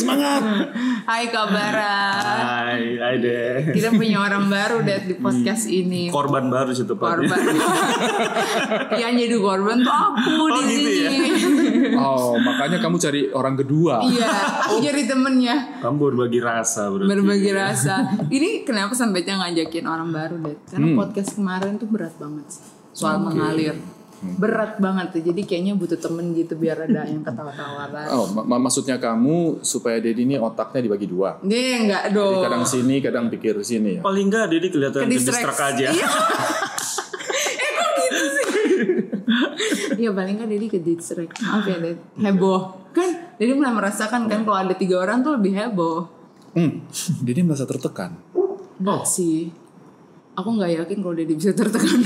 semangat. Hai Kabara. Hai, hai deh. Kita punya orang baru deh di podcast ini. Korban baru sih tepatnya. Korban. Yang jadi korban tuh aku Oh, di gitu sini. ya? Oh, makanya kamu cari orang kedua. Iya, aku jadi temennya. Kamu berbagi rasa berarti. Berbagi rasa. Ini kenapa sampai ngajakin orang baru deh? Karena Hmm. podcast kemarin tuh berat banget sih. Soal mengalir. Berat banget tuh. Jadi kayaknya butuh temen gitu biar ada yang ketawa-tawa. Oh, ma- ma- maksudnya kamu supaya Dedi ini otaknya dibagi dua. Dia enggak Jadi dong. kadang sini, kadang pikir sini ya. Paling enggak Dedi kelihatan Ke distrak aja. Iya. eh kok gitu sih? Iya paling kan Dedi ke distract. Maaf ya Ded. Heboh. Kan Dedi mulai merasakan kan kalau ada tiga orang tuh lebih heboh. Hmm, Dedi merasa tertekan. Enggak sih. Aku nggak yakin kalau Dedi bisa tertekan.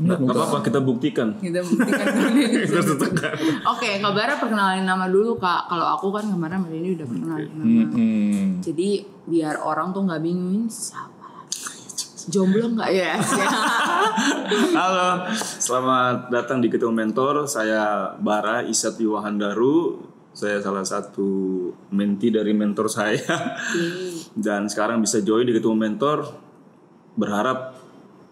Nggak apa-apa kita buktikan. Kita buktikan kalau Dedi bisa tertekan. Oke, Kak Bara perkenalin nama dulu Kak. Kalau aku kan kemarin sama Dedi udah perkenalin nama. Hmm. Jadi biar orang tuh nggak bingungin siapa lagi. Jomblo nggak ya? Halo, selamat datang di Ketemu Mentor. Saya Bara Isat Wahandaru. Saya salah satu menti dari mentor saya. Dan sekarang bisa join di Ketemu Mentor. Berharap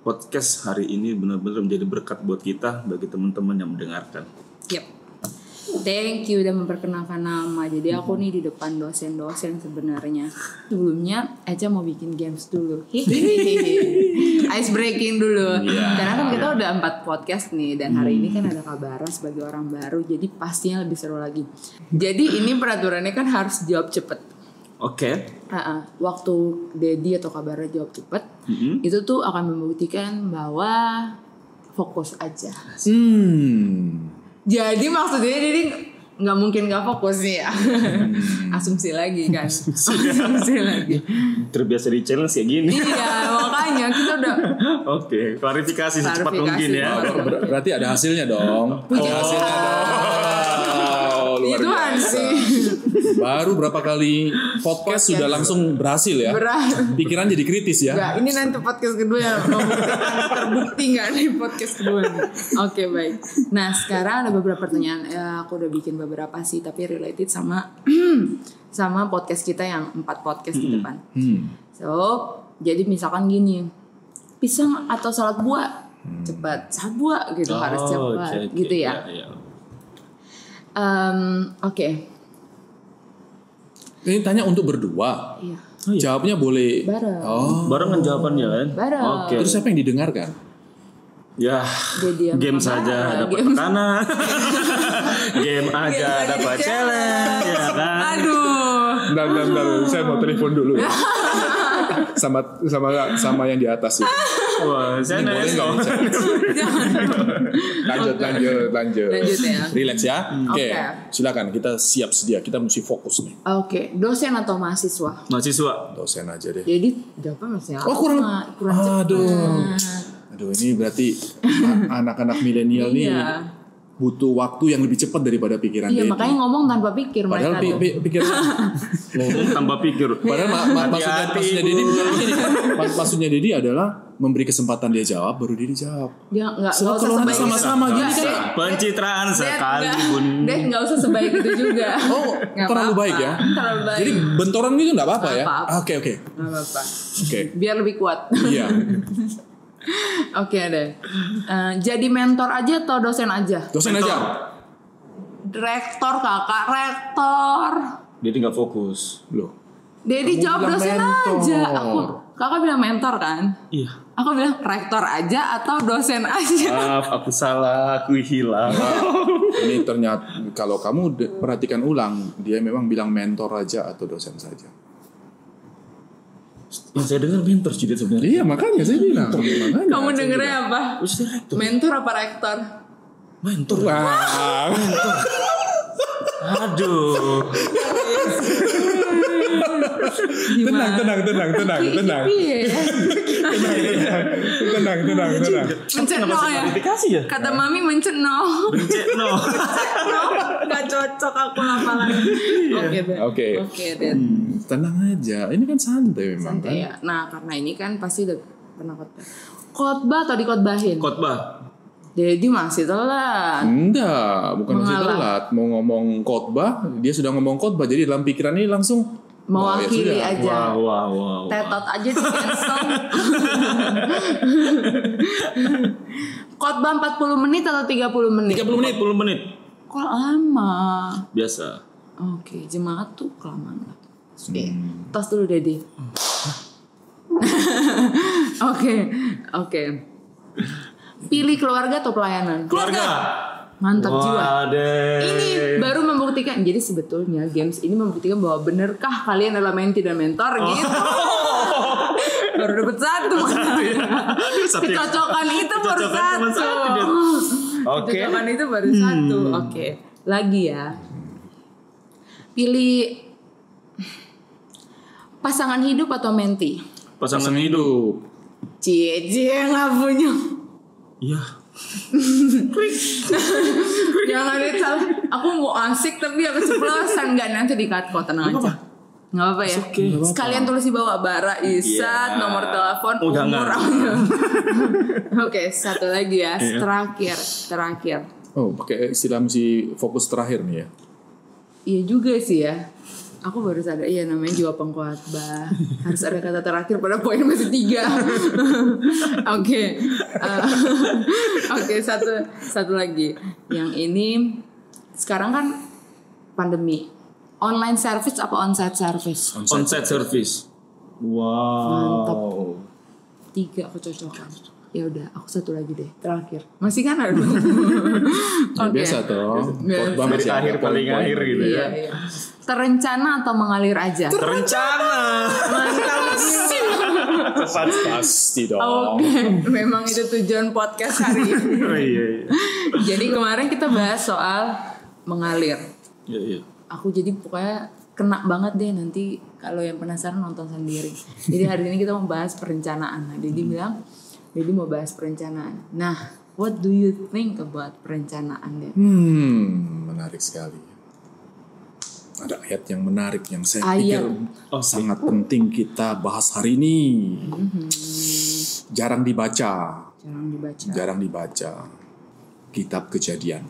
podcast hari ini benar-benar menjadi berkat buat kita bagi teman-teman yang mendengarkan. Yep. Thank you udah memperkenalkan nama. Jadi aku nih di depan dosen-dosen sebenarnya. Sebelumnya Eca mau bikin games dulu. Ice breaking dulu. Karena kan kita udah empat podcast nih dan hari ini kan ada Kabara sebagai orang baru. Jadi pastinya lebih seru lagi. Jadi ini peraturannya kan harus jawab cepet. Oke. Ah, ah. waktu Dedi atau Kabara jawab cepet, Mhm. itu tuh akan membuktikan bahwa fokus aja. Hmm. Jadi maksudnya jadi nggak mungkin nggak fokus nih ya. Asumsi lagi kan. Asumsi lagi. Terbiasa di challenge kayak gini. iya makanya kita udah Oke, klarifikasi secepat Klarifikasi. mungkin ya. Ber- Ber- berarti ada hasilnya dong. Ada hasilnya dong. Oh, luar itu biasa. sih Baru berapa kali podcast sudah langsung berhasil ya? berat. Pikiran jadi kritis ya. Enggak, ini nanti podcast kedua yang terbukti nggak nih podcast kedua. Oke baik. Nah sekarang ada beberapa pertanyaan. Ya, aku udah bikin beberapa sih, tapi related sama sama podcast kita yang empat podcast di depan. Hmm. So, jadi misalkan gini, pisang atau salad buah, cepat, salad buah gitu harus Oh, cepat, oke, oke. gitu ya. ya. Em, Oke, Ini tanya untuk berdua. iya, Jawabnya boleh. bareng, Oh. Barengan jawabannya kan? Bareng. Oke. Terus siapa yang didengarkan? Ya, Jadi game saja dapat game. tekanan. game aja dapat challenge, ya kan? Aduh, Bentar, bentar, bentar. Saya mau telepon dulu ya. sama sama sama yang di atas itu. Wah, saya nanya jangan. Lanjut, lanjut, lanjut. Lanjut ya. Relax ya. Oke, Oke. silakan kita siap sedia. Kita mesti fokus nih. Oke, dosen atau mahasiswa? Mahasiswa. Dosen aja deh. Jadi jawaban masih Oh, kurang- kurang cepat. Aduh. Aduh, ini berarti anak-anak milenial nih Iya. Butuh waktu yang lebih cepat daripada pikiran Iya Dedi. makanya ngomong tanpa pikir Padahal mereka pi- pi- pikiran Ngomong tanpa pikir. Padahal ma- ma- maksudnya, maksudnya Bu. Dedi bukan begini. Mas- maksudnya Dedi adalah memberi kesempatan dia jawab baru dia dijawab. Dia nggak Sebab nggak usah kalau nanti sama-sama itu. gini Nggak, kan. Pencitraan sekali, nggak. Bun. Ded nggak usah sebaik itu juga. Oh, Nggak terlalu apa-apa. baik ya? Terlalu baik. Jadi bentoran gitu nggak apa-apa ya? Oke oke Nggak apa-apa. oke. Biar lebih kuat. Iya. Oke deh. Eh, jadi mentor aja atau dosen aja? Dosen aja. Rektor kakak, rektor. Dia nggak fokus. Loh. Dedi jawab dosen mentor. aja. Aku kakak bilang mentor kan? Iya. Aku bilang rektor aja atau dosen aja. Maaf, aku salah, aku hilang. Ini ternyata kalau kamu perhatikan ulang, dia memang bilang mentor aja atau dosen saja. Yang saya dengar mentor sih dia sebenarnya. Iya makanya saya bilang. makanya, Kamu dengernya apa? Rektor. Mentor apa rektor? Mentor. Wah. Aduh. tenang, tenang, tenang, tenang, tenang, Iya. tenang, tenang, tenang. Menceno ya. Klarifikasi ya? Kata mami menceno. Bencet no. No, Gak cocok aku lama lagi. Oke deh. Oke. Oke deh. Hmm, tenang aja. Ini kan santai memang Santai ya. Nah karena ini kan pasti udah pernah khotbah. Khotbah atau dikhotbahin? Khotbah. Dedi masih telat. Enggak, bukan masih Mengalah. telat. Mau ngomong khotbah, dia sudah ngomong khotbah. Jadi dalam pikiran ini langsung Mewakili oh, ya aja. Wah, wah, wah. wah. Tetot aja di cancel. Khotbah 40 menit atau 30 menit? 30 menit, 10 menit. Kok lama? Biasa. Oke, jemaat tuh kelamaan lah. Oke, Hmm. tos dulu Dedi. Oke, oke. Pilih keluarga atau pelayanan? Keluarga. Mantap jiwa. Waduh. Ini baru membuktikan. Jadi sebetulnya games ini membuktikan bahwa benarkah kalian adalah menti dan mentor Oh. gitu. baru dapat satu. Kecocokan itu baru Kecocokan cuma satu. Oke. Kecocokan itu baru satu. Oke. Lagi ya. Pilih pasangan hidup atau menti? Pasangan hidup. Hidup. Cie, cie nggak punya. Iya. Jangan itu salah. Aku mau asik tapi aku ceplosan nggak nanti di cut kok tenang aja. Nggak apa-apa ya. Sekalian tulis di bawah Bara Isat, Iya. nomor telepon, Oh, umur. Oke, satu lagi ya. Terakhir, terakhir. Oh, pakai istilah mesti fokus terakhir nih ya. Iya juga sih ya. Aku baru sadar, iya namanya juga pengkhotbah. Harus ada kata terakhir pada poin masih tiga. Oke, Eh, oke satu satu lagi. Yang ini sekarang kan pandemi. Online service apa onsite service? Onsite service. Wow. Mantap. Tiga kecocokan. Ya udah, aku satu lagi deh. Terakhir. Masih kan ada? Ya, Oke. Biasa toh. Biasa. Masih akhir paling akhir gitu Iya, ya. iya. Terencana atau mengalir aja? Terencana. Tepat pasti dong. Oke, memang itu tujuan podcast hari ini. Oh iya iya. Jadi kemarin kita bahas soal mengalir. Iya iya. Aku jadi pokoknya kena banget deh nanti kalau yang penasaran nonton sendiri. Jadi hari ini kita mau bahas perencanaan. Nah, Dedi bilang, Dedi mau bahas perencanaan. Nah, what do you think about perencanaan deh? Hmm, menarik sekali. Ada ayat yang menarik yang saya Ayat. pikir oh, sangat penting kita bahas hari ini. Jarang dibaca, Jarang dibaca. jarang dibaca. Kitab Kejadian.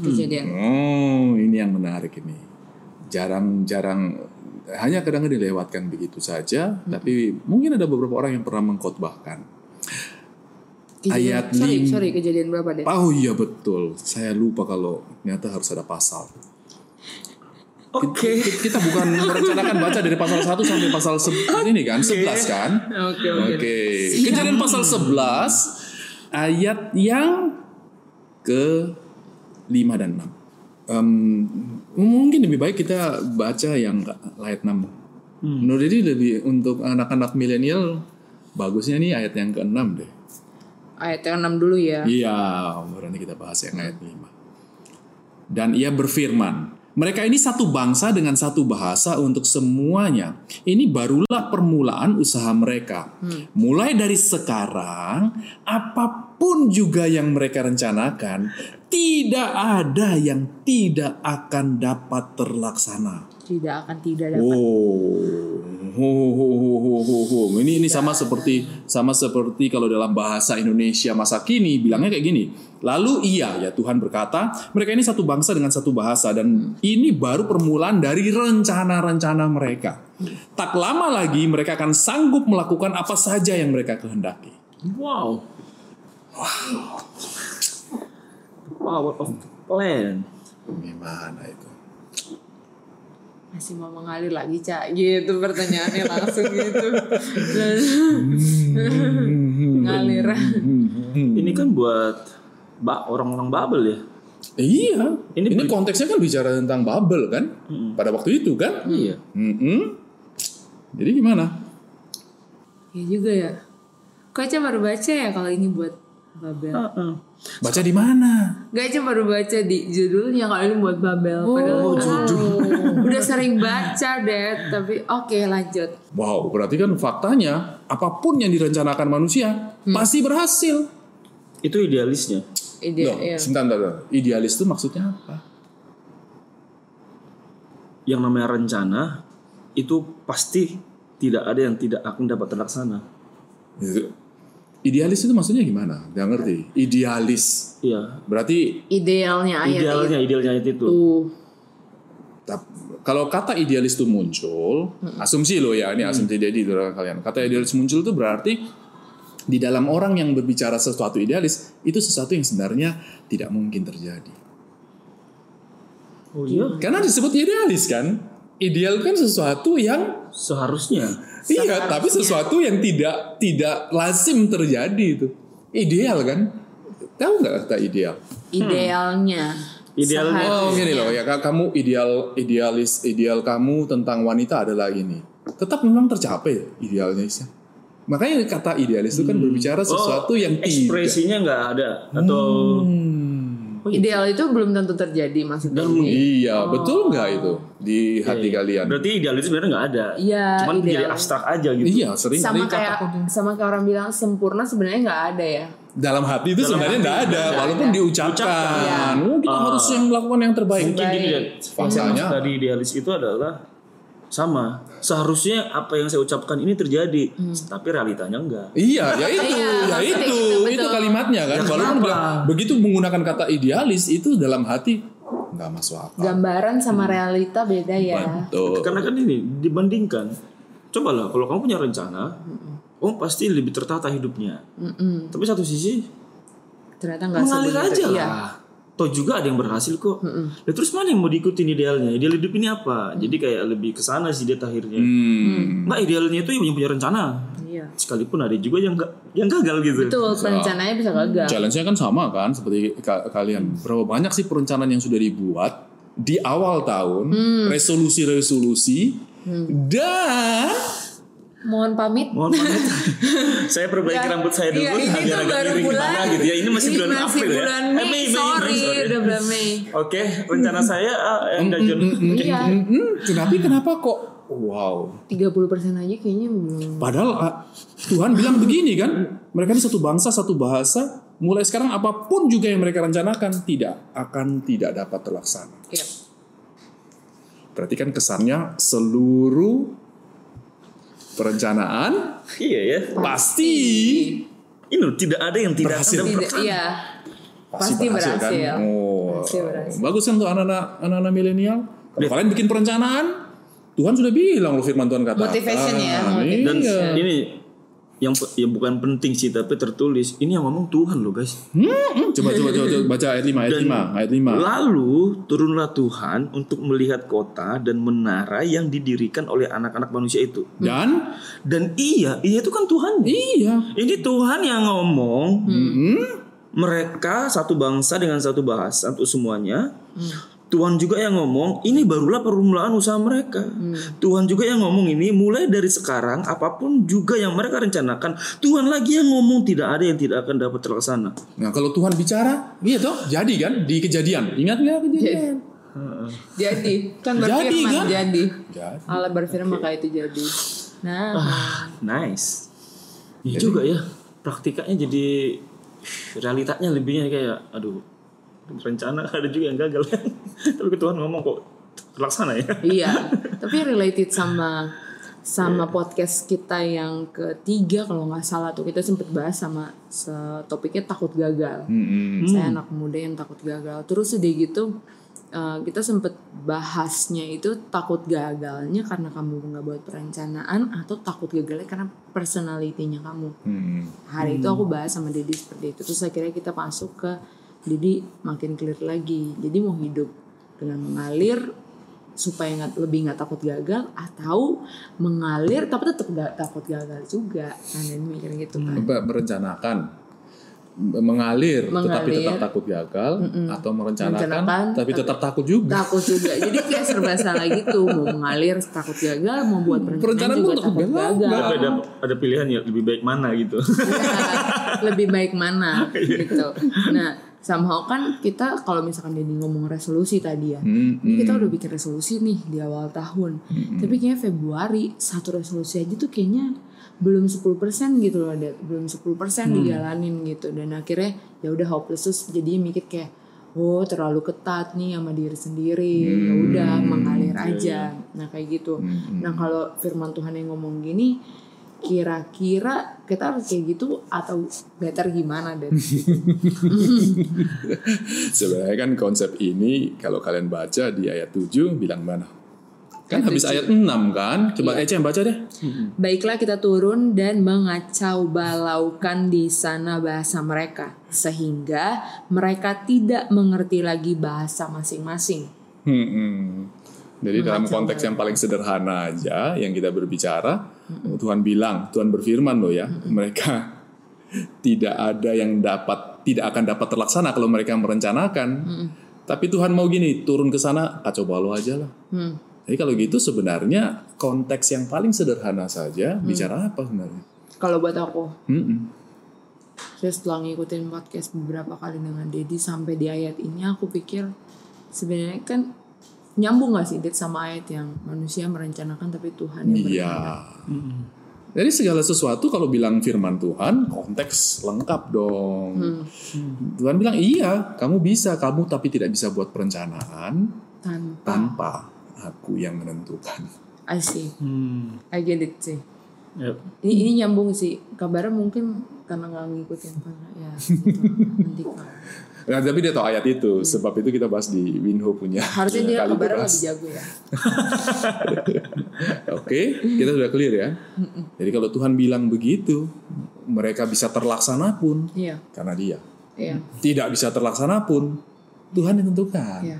Kejadian. Oh, ini yang menarik ini. Jarang-jarang hanya kadang dilewatkan begitu saja, tapi mungkin ada beberapa orang yang pernah mengkhotbahkan. Kejadian- Ayat sorry, lim- sorry, kejadian berapa deh? Oh iya betul, saya lupa kalau ternyata harus ada pasal. Oke. Kita, kita bukan merencanakan baca dari pasal 1 sampai pasal se- ini kan, 11 kan? Oke, Oke. Kejadian pasal 11 ayat yang ke 5 dan 6. Em, mungkin lebih baik kita baca yang ayat 6. Menurut ini lebih untuk anak-anak milenial bagusnya nih ayat yang ke-6 deh. Ayat yang 6 dulu ya. Iya, berarti kita bahas yang ayat 5. Dan ia berfirman, mereka ini satu bangsa dengan satu bahasa untuk semuanya. Ini barulah permulaan usaha mereka. Mulai dari sekarang, apa pun juga yang mereka rencanakan, tidak ada yang tidak akan dapat terlaksana. Tidak akan tidak dapat. Oh, ho. ini ini sama seperti sama seperti kalau dalam bahasa Indonesia masa kini bilangnya kayak gini. Lalu iya ya Tuhan berkata, mereka ini satu bangsa dengan satu bahasa dan ini baru permulaan dari rencana-rencana mereka. Tak lama lagi mereka akan sanggup melakukan apa saja yang mereka kehendaki. Wow. Power of plan. Gimana itu? masih mau mengalir lagi cak gitu pertanyaannya langsung gitu ngalir Ini kan buat ba orang-orang Babel ya. Iya, Ini ini, konteksnya kan bicara tentang bubble kan, pada waktu itu kan. Iya. Mm-mm. Jadi gimana? ya juga ya kok aja baru baca ya kalau ini buat Babel Baca di mana? Gak aja baru baca di judulnya kalau ini buat Babel padahal judul udah sering baca deh tapi oke lanjut Wow, berarti kan faktanya apa pun yang direncanakan manusia pasti berhasil. Itu idealisnya. ide Loh, ya. sebentar, sebentar, sebentar. Idealis itu maksudnya apa? Yang namanya rencana itu pasti tidak ada yang tidak akan dapat terlaksana. Itu- Idealis itu maksudnya gimana? Gak ngerti. Idealis. Iya. Berarti Idealnya ayat Idealnya, idealnya itu. itu. tap- kalau kata idealis itu muncul, asumsi lo ya, ini asumsi jadi itu kalian. Kata idealis muncul itu berarti di dalam orang yang berbicara sesuatu idealis itu sesuatu yang sebenarnya tidak mungkin terjadi. Oh iya. Karena disebut idealis kan? Ideal kan sesuatu yang Seharusnya. Iya, tapi sesuatu yang tidak tidak lazim terjadi itu. Ideal kan? Tahu nggak kata ideal? Idealnya. Idealnya. Oh gini loh ya ka- kamu ideal idealis ideal kamu tentang wanita adalah ini. Tetap memang tercapai idealnya sih. Makanya kata idealis itu kan berbicara sesuatu yang tidak. Oh, ekspresinya nggak ada atau Hmm. Ideal itu belum tentu terjadi maksudnya. Iya, betul nggak itu di hati kalian? berarti ideal itu sebenarnya nggak ada. Iya, Cuman ideal. jadi abstrak aja gitu. Iya, sering Sama kali kayak kata- sama kayak orang bilang sempurna sebenarnya nggak ada ya. dalam hati itu sebenarnya nggak ada, walaupun diucapkan. Iya. Oh, kita harus yang melakukan yang terbaik. Mungkin gini dan Faktanya. tadi idealis itu adalah sama. Seharusnya apa yang saya ucapkan ini terjadi, tapi realitanya enggak. Iya, ya itu, Iya, ya maksudnya itu, gitu, itu betul. kalimatnya kan. Ya, Walaupun bilang- begitu menggunakan kata idealis itu dalam hati nggak masuk akal. Gambaran sama realita beda ya. Betul. Karena kan ini dibandingkan, cobalah kalau kamu punya rencana, kamu pasti lebih tertata hidupnya. Mm-mm. Tapi satu sisi Ternyata nggak mengalir aja Iya. lah. Toh juga ada yang berhasil kok. Lah terus mana yang mau diikutin idealnya? Ideal hidup ini apa? Jadi kayak lebih ke sana sih dia akhirnya. Hmm. Nggak idealnya itu yang punya rencana. Iya. Sekalipun ada juga yang nggak yang gagal gitu. Betul, perencanaannya bisa gagal. Challenge-nya kan sama kan seperti ka- kalian. Berapa banyak sih perencanaan yang sudah dibuat di awal tahun, Hmm. resolusi-resolusi dan Mohon pamit. Mohon maaf. saya perbaiki Ya, rambut saya dulu iya, ini biar agak baru miring bulan. gimana gitu ya. Ini masih bulan masih April bulan ya. Mei, Eh, sorry, sorry. udah bulan Mei. Oke, rencana saya ah, eh, enggak John. Iya. Hmm, kenapa kenapa kok wow. 30% aja kayaknya belum. Padahal ah, Tuhan bilang begini kan, mereka ini satu bangsa, satu bahasa. Mulai sekarang apa pun juga yang mereka rencanakan tidak akan tidak dapat terlaksana. Iya. Berarti kan kesannya seluruh perencanaan Iya ya. pasti Ini tidak ada yang tidak Berhasil. akan Tidak, iya. Pasti berhasil. kan? Oh, Pasti berhasil. bagus kan untuk anak-anak anak-anak milenial. Kalau kalian bikin perencanaan, Tuhan sudah bilang loh firman Tuhan kata. Motivation ya, Dan Iya. ini yang yang bukan penting sih tapi tertulis ini yang ngomong Tuhan loh guys. Hmm, coba, coba coba coba baca ayat 5 ayat Dan 5 ayat 5. Lalu turunlah Tuhan untuk melihat kota dan menara yang didirikan oleh anak-anak manusia itu. Dan Dan iya, iya itu kan Tuhan. iya. Ini Tuhan yang ngomong Hmm. mereka satu bangsa dengan satu bahasa untuk semuanya. Tuhan juga yang ngomong ini barulah permulaan usaha mereka. Tuhan juga yang ngomong ini mulai dari sekarang apa pun juga yang mereka rencanakan Tuhan lagi yang ngomong tidak ada yang tidak akan dapat terlaksana. Nah, kalau Tuhan bicara, iya toh, jadi kan di kejadian. Ingat nggak kejadian? Jadi, kan Jadi, berfirman kan? jadi. Jadi. Allah berfirman maka itu jadi. Nah, Nice. Iya juga ya. Praktikanya jadi realitanya lebihnya kayak aduh rencana ada juga yang gagal tapi Tuhan ngomong kok terlaksana ya iya. Tapi related sama sama podcast kita yang ketiga kalau nggak salah tuh kita sempet bahas sama se- topiknya takut gagal. Hmm. Saya anak muda yang takut gagal. Terus udah gitu uh, kita sempet bahasnya itu takut gagalnya karena kamu nggak buat perencanaan atau takut gagalnya karena personalitinya kamu. Hmm. Hari itu aku bahas sama Dedi seperti itu. Terus akhirnya kita masuk ke Dedi makin clear lagi. Jadi mau hidup dengan mengalir supaya nggak lebih nggak takut gagal atau mengalir tapi tetap nggak takut gagal juga. Nah, ini mikir gitu kan. Apa, merencanakan mengalir, tetapi Mengalir. tetap takut gagal atau merencanakan, Merencanakan, tapi tetap takut juga. Takut juga. Jadi kayak serba salah gitu. Mau mengalir takut gagal, mau buat perencanaan Perencanaan juga pun takut gagal. gagal. tapi ada ada pilihan ya lebih baik mana gitu Iya, lebih baik mana gitu. Nah, somehow kan kita kalau misalkan Dedi ngomong resolusi tadi ya. Hmm, Ini kita udah bikin resolusi nih di awal tahun. Tapi kayaknya Februari satu resolusi aja tuh kayaknya belum 10% gitu loh, Dad. belum 10% dijalanin gitu. Dan akhirnya ya udah hopeless terus jadi mikir kayak oh terlalu ketat nih sama diri sendiri. Ya udah mengalir aja. nah kayak gitu. Nah kalau firman Tuhan yang ngomong gini kira-kira kita harus kayak gitu atau better gimana deh Sebenarnya kan konsep ini kalau kalian baca di ayat 7 bilang mana? Kan habis ayat 6 kan? Coba Ece yang baca deh. Baiklah kita turun dan mengacau balaukan di sana bahasa mereka sehingga mereka tidak mengerti lagi bahasa masing-masing. Hmm, hmm. Jadi dalam konteks yang paling sederhana aja yang kita berbicara, Tuhan bilang, Tuhan berfirman loh ya, mereka tidak ada yang dapat tidak akan dapat terlaksana kalau mereka merencanakan. Tapi Tuhan mau gini, turun ke sana kacau balau aja lah. Hmm. Jadi kalau gitu sebenarnya konteks yang paling sederhana saja bicara apa sebenarnya? Kalau buat aku, Hmm, saya setelah ngikutin podcast beberapa kali dengan Dedi sampai di ayat ini aku pikir sebenarnya kan nyambung gak sih Ded sama ayat yang manusia merencanakan tapi Tuhan yang Iya. berkehendak. Jadi segala sesuatu kalau bilang firman Tuhan konteks lengkap dong. Hmm. Tuhan bilang iya, kamu bisa, kamu tapi tidak bisa buat perencanaan Tanpa tanpa aku yang menentukan. I see, Hmm. I get it sih. Yep. Ini ini nyambung sih. Kabarnya mungkin karena nggak ngikutin karena ya nanti kan. Nah, tapi dia tahu ayat itu, sebab itu kita bahas di Winho punya. Harusnya dia beras. lebih jago ya. Oke, kita sudah clear ya. Jadi kalau Tuhan bilang begitu, mereka bisa terlaksana pun Iya, karena Dia. iya, Tidak bisa terlaksana pun Tuhan yang tentukan. iya,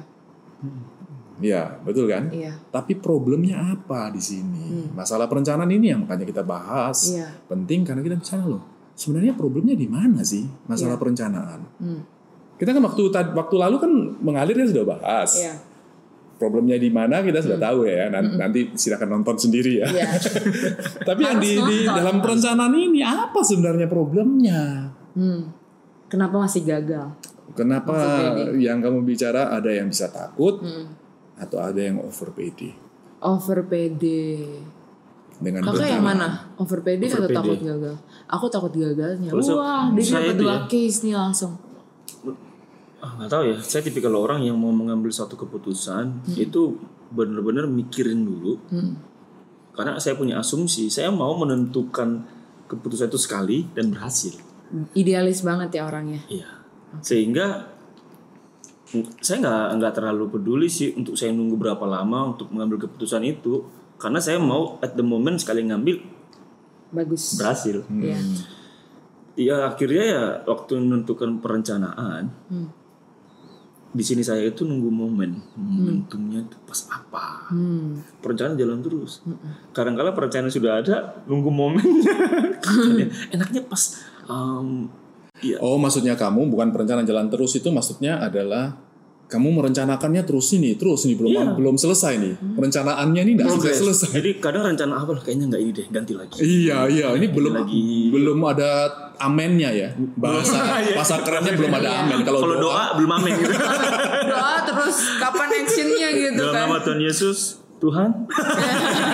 Ya, betul kan? iya. Tapi problemnya apa di sini? Masalah perencanaan ini yang makanya kita bahas. Iya. Penting karena kita bicara loh. Sebenarnya problemnya di mana sih masalah perencanaan? Hmm. Kita kan waktu waktu lalu kan mengalir kan sudah bahas. Iya. Problemnya di mana kita sudah tahu ya. Nan- Nanti silakan nonton sendiri ya. Iya. Tapi yang di, di dalam perencanaan ini apa sebenarnya problemnya? Hmm. Kenapa masih gagal? Kenapa yang kamu bicara ada yang bisa takut Hmm. atau ada yang over PD Over PD. dengan Kakak yang perencanaan? mana? Over PD atau takut gagal? Aku takut gagalnya. Saya- Wah, dia dapat dua ya. case nih langsung. Ah, nggak tahu ya. Saya tipikal orang yang mau mengambil satu keputusan itu benar-benar mikirin dulu. Hmm. Karena saya punya asumsi, saya mau menentukan keputusan itu sekali dan berhasil. Idealis banget ya orangnya. Iya. Sehingga mm, saya nggak nggak terlalu peduli sih untuk saya nunggu berapa lama untuk mengambil keputusan itu. Karena saya mau at the moment sekali ngambil Bagus. berhasil. Iya. Ya akhirnya ya waktu menentukan perencanaan Hmm. Di sini saya itu nunggu momen momentumnya itu pas apa? Hmm. perencanaan jalan terus. Kadang-kala perencanaan sudah ada nunggu momennya. Enaknya pas um, ya Oh, maksudnya kamu bukan perencanaan jalan terus itu maksudnya adalah kamu merencanakannya terus ini, terus ini belum Iya. belum selesai nih. Perencanaannya ini tidak progress. selesai. jadi kadang rencana awal kayaknya nggak ini deh ganti lagi Iya, iya, ini belum lagi. belum ada amennya ya. Bahasa bahasa kerennya belum ada amen. Kalau doa, doa belum amin gitu Doa terus kapan actionnya gitu dalam kan? nama Tuhan Yesus Tuhan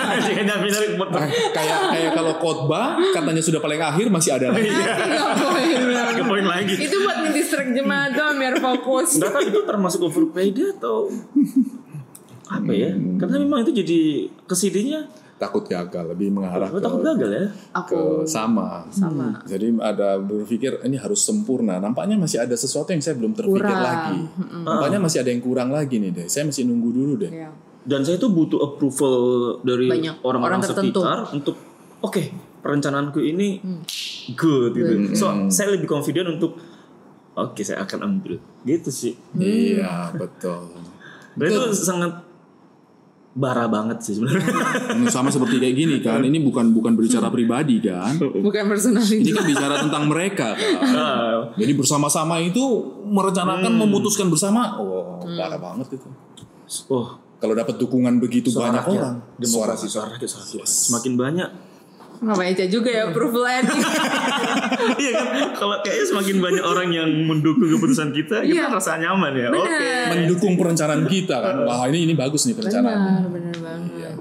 jangan nyampe ah, kayak kayak kalau khotbah katanya sudah paling akhir masih ada lagi. Tiga poin. ke poin lagi Itu buat mendistract jemaat doang biar fokus. Enggak tahu itu termasuk overpaid atau apa ya? Karena memang itu jadi ke sininya Takut gagal, lebih mengarah Aku ke, takut gagal ya. ke Aku sama. sama. Jadi ada berpikir ini harus sempurna. Nampaknya masih ada sesuatu yang saya belum terpikir Kurang. lagi. Nampaknya masih ada yang kurang lagi nih deh. Saya masih nunggu dulu deh. Iya. Dan saya itu butuh approval dari Banyak orang-orang tertentu. sekitar untuk oke perencanaanku ini good gitu. So saya lebih confident untuk oke saya akan ambil gitu sih. Iya, betul. Dan itu sangat bara banget sih sebenarnya. Ini sama seperti kayak gini kan. Ini bukan bukan berbicara pribadi kan. Bukan personality. Ini kan bicara tentang mereka kan. Ah, Jadi bersama-sama itu merencanakan memutuskan bersama. Oh, parah banget itu. oh Kalau dapat dukungan begitu suara banyak rakyat. orang, suara Demokrasi, sih. suara rakyat, suara Tuhan. Semakin banyak Nggak baca juga ya approval aja. Iya kan kalau kayaknya semakin banyak orang yang mendukung keputusan kita kita Iya. rasa nyaman ya. Oke. Mendukung perencanaan kita kan. Wah, ini ini bagus nih perencanaan. Benar, benar banget.